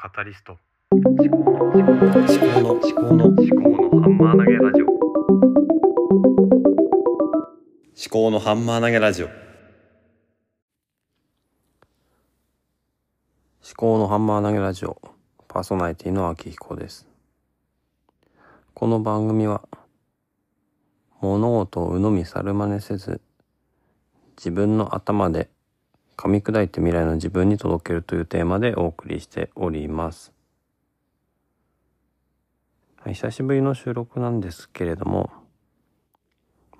カタリスト。思考の思考の思考の思考の思思考のハンマー投げラジオ。考のハンマー投げラジオ。思考のハンマー投げラジオ。パーソナリティの秋彦です。この番組は物事を鵜呑み猿真似せず自分の頭で噛み砕いて未来の自分に届けるというテーマでお送りしておりますはい久しぶりの収録なんですけれども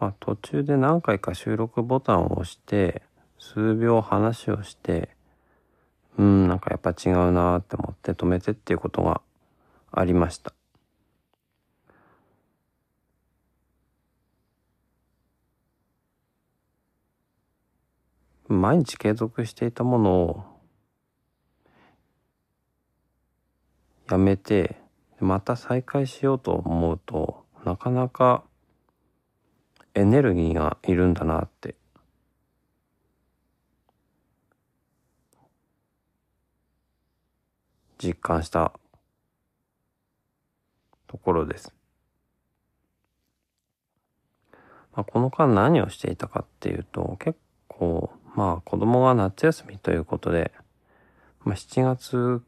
まあ、途中で何回か収録ボタンを押して、数秒話をして、うん、なんかやっぱ違うなーって思って止めてっていうことがありました。毎日継続していたものをやめて、また再開しようと思うと、なかなかエネルギーがいるんだなって実感したところです。まあ、この間何をしていたかっていうと結構まあ子供が夏休みということで、まあ、7月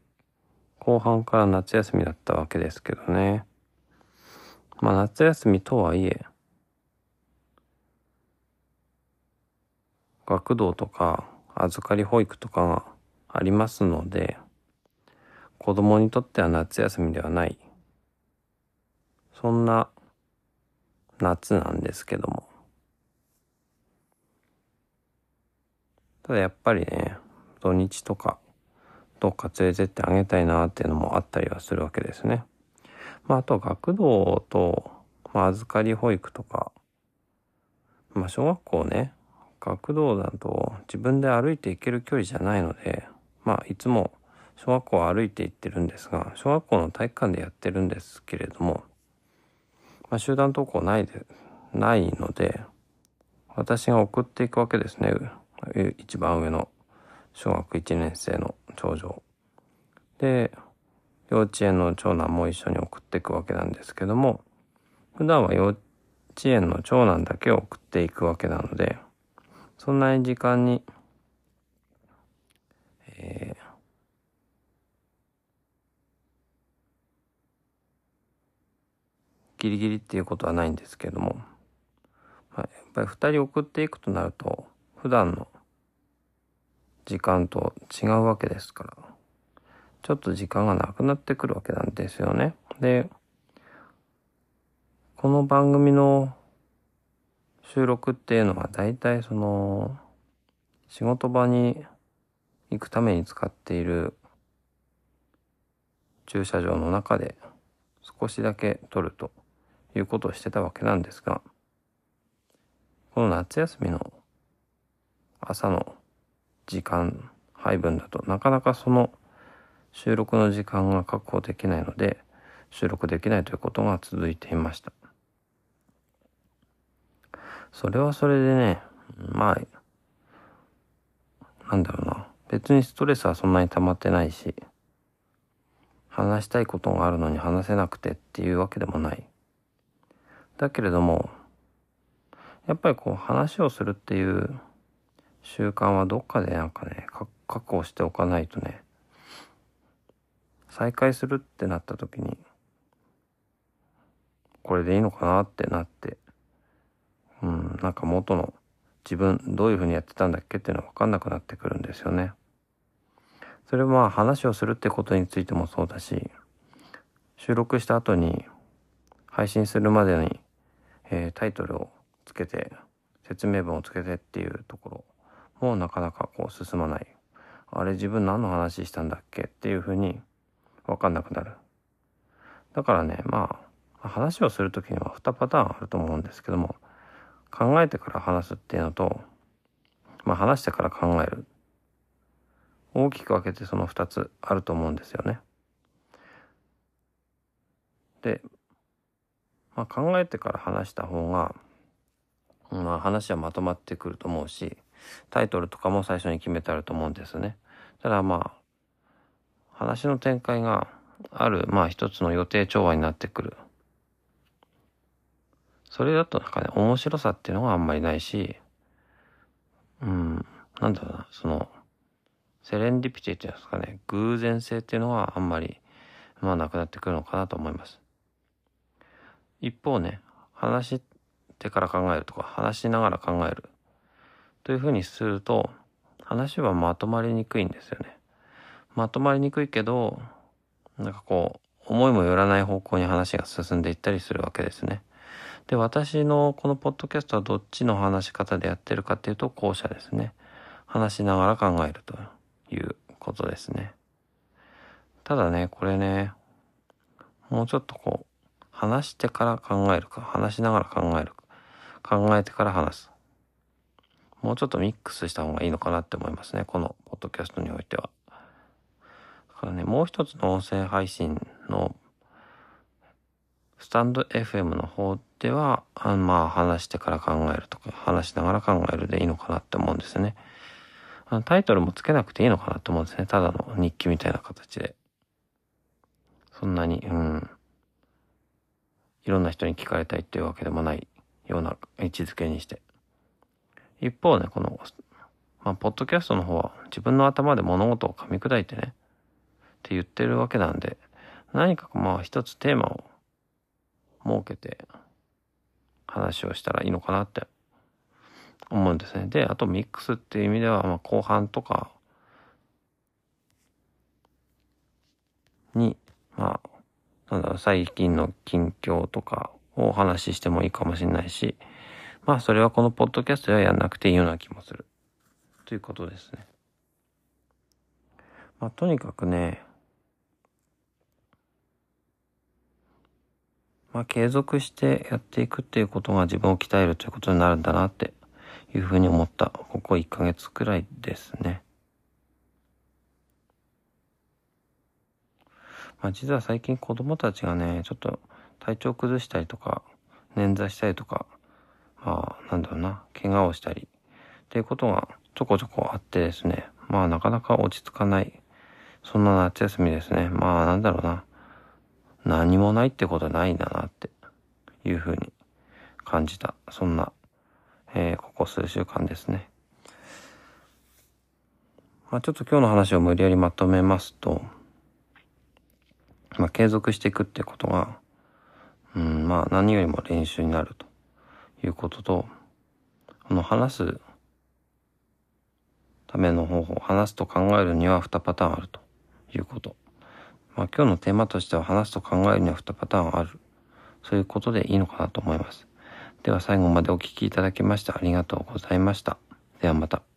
後半から夏休みだったわけですけどね。まあ夏休みとはいえ学童とか預かり保育とかがありますので子供にとっては夏休みではないそんな夏なんですけどもただやっぱりね土日とかどっか連れてってあげたいなっていうのもあったりはするわけですね。まああと学童と、まあ、預かり保育とかまあ小学校ね学童だと自分で歩いて行ける距離じゃないのでまあいつも小学校は歩いて行ってるんですが小学校の体育館でやってるんですけれども、まあ、集団登校ないでないので私が送っていくわけですね一番上の小学1年生の長女。で幼稚園の長男も一緒に送っていくわけなんですけども普段は幼稚園の長男だけを送っていくわけなのでそんなに時間に、えー、ギリギリっていうことはないんですけども、まあ、やっぱり2人送っていくとなると普段の時間と違うわけですからちょっと時間がなくなってくるわけなんですよね。でこの番組の収録っていうのは大体その仕事場に行くために使っている駐車場の中で少しだけ撮るということをしてたわけなんですがこの夏休みの朝の時間配分だとなかなかその収録の時間が確保できないので収録できないということが続いていました。それはそれでね、まあ、なんだろうな。別にストレスはそんなに溜まってないし、話したいことがあるのに話せなくてっていうわけでもない。だけれども、やっぱりこう話をするっていう習慣はどっかでなんかね、確保しておかないとね、再開するってなった時に、これでいいのかなってなって、うん、なんか元の自分どういうふうにやってたんだっけっていうのは分かんなくなってくるんですよね。それはまあ話をするってことについてもそうだし収録した後に配信するまでに、えー、タイトルをつけて説明文をつけてっていうところもうなかなかこう進まないあれ自分何の話したんだっけっていうふうに分かんなくなるだからねまあ話をする時には2パターンあると思うんですけども考えてから話すっていうのと、まあ話してから考える。大きく分けてその2つあると思うんですよね。で、まあ、考えてから話した方が、まあ話はまとまってくると思うし、タイトルとかも最初に決めてあると思うんですね。ただまあ、話の展開がある、まあ一つの予定調和になってくる。それだとなんかね、面白さっていうのがあんまりないし、うん、なんだろうな、その、セレンディピティっていうんですかね、偶然性っていうのはあんまり、まあなくなってくるのかなと思います。一方ね、話してから考えるとか、話しながら考えるというふうにすると、話はまとまりにくいんですよね。まとまりにくいけど、なんかこう、思いもよらない方向に話が進んでいったりするわけですね。で、私のこのポッドキャストはどっちの話し方でやってるかっていうと、後者ですね。話しながら考えるということですね。ただね、これね、もうちょっとこう、話してから考えるか、話しながら考えるか、考えてから話す。もうちょっとミックスした方がいいのかなって思いますね。このポッドキャストにおいては。だからね、もう一つの音声配信のスタンド FM の方では、あまあ話してから考えるとか、話しながら考えるでいいのかなって思うんですね。あのタイトルもつけなくていいのかなって思うんですね。ただの日記みたいな形で。そんなに、うん。いろんな人に聞かれたいっていうわけでもないような位置づけにして。一方ね、この、まあ、ポッドキャストの方は自分の頭で物事を噛み砕いてね、って言ってるわけなんで、何かまあ一つテーマを設けて話をしたらいいのかなって思うんですね。で、あとミックスっていう意味では、まあ後半とかに、まあ、なんだろう、最近の近況とかをお話ししてもいいかもしれないし、まあそれはこのポッドキャストではやんなくていいような気もする。ということですね。まあとにかくね、まあ継続してやっていくっていうことが自分を鍛えるということになるんだなっていうふうに思った。ここ1ヶ月くらいですね。まあ、実は最近子供たちがね、ちょっと体調崩したりとか、捻挫したりとか、まあ、なんだろうな、怪我をしたり、っていうことがちょこちょこあってですね、まあなかなか落ち着かない、そんな夏休みですね。まあなんだろうな、何もないってことはないんだなっていうふうに感じた、そんな、えー、ここ数週間ですね。まあちょっと今日の話を無理やりまとめますと、まあ、継続していくってことが、うん、まあ何よりも練習になると。いうことと、この話すための方法、話すと考えるには2パターンあるということ。まあ今日のテーマとしては話すと考えるには2パターンある。そういうことでいいのかなと思います。では最後までお聴きいただきましてありがとうございました。ではまた。